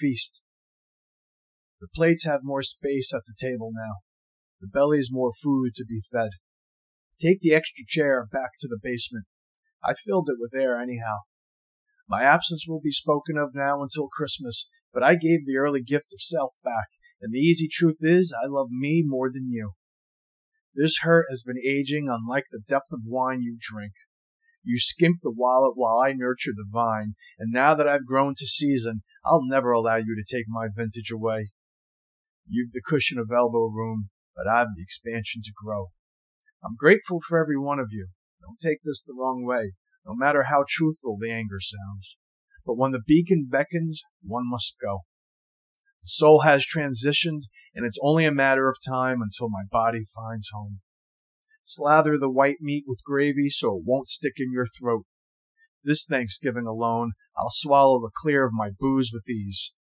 feast. The plates have more space at the table now. The belly's more food to be fed. Take the extra chair back to the basement. I filled it with air anyhow. My absence will be spoken of now until Christmas, but I gave the early gift of self back, and the easy truth is I love me more than you. This hurt has been aging unlike the depth of wine you drink. You skimp the wallet while I nurture the vine, and now that I've grown to season, I'll never allow you to take my vintage away. You've the cushion of elbow room, but I've the expansion to grow. I'm grateful for every one of you. Don't take this the wrong way, no matter how truthful the anger sounds. But when the beacon beckons, one must go. The soul has transitioned, and it's only a matter of time until my body finds home. Slather the white meat with gravy so it won't stick in your throat. This Thanksgiving alone, I'll swallow the clear of my booze with ease.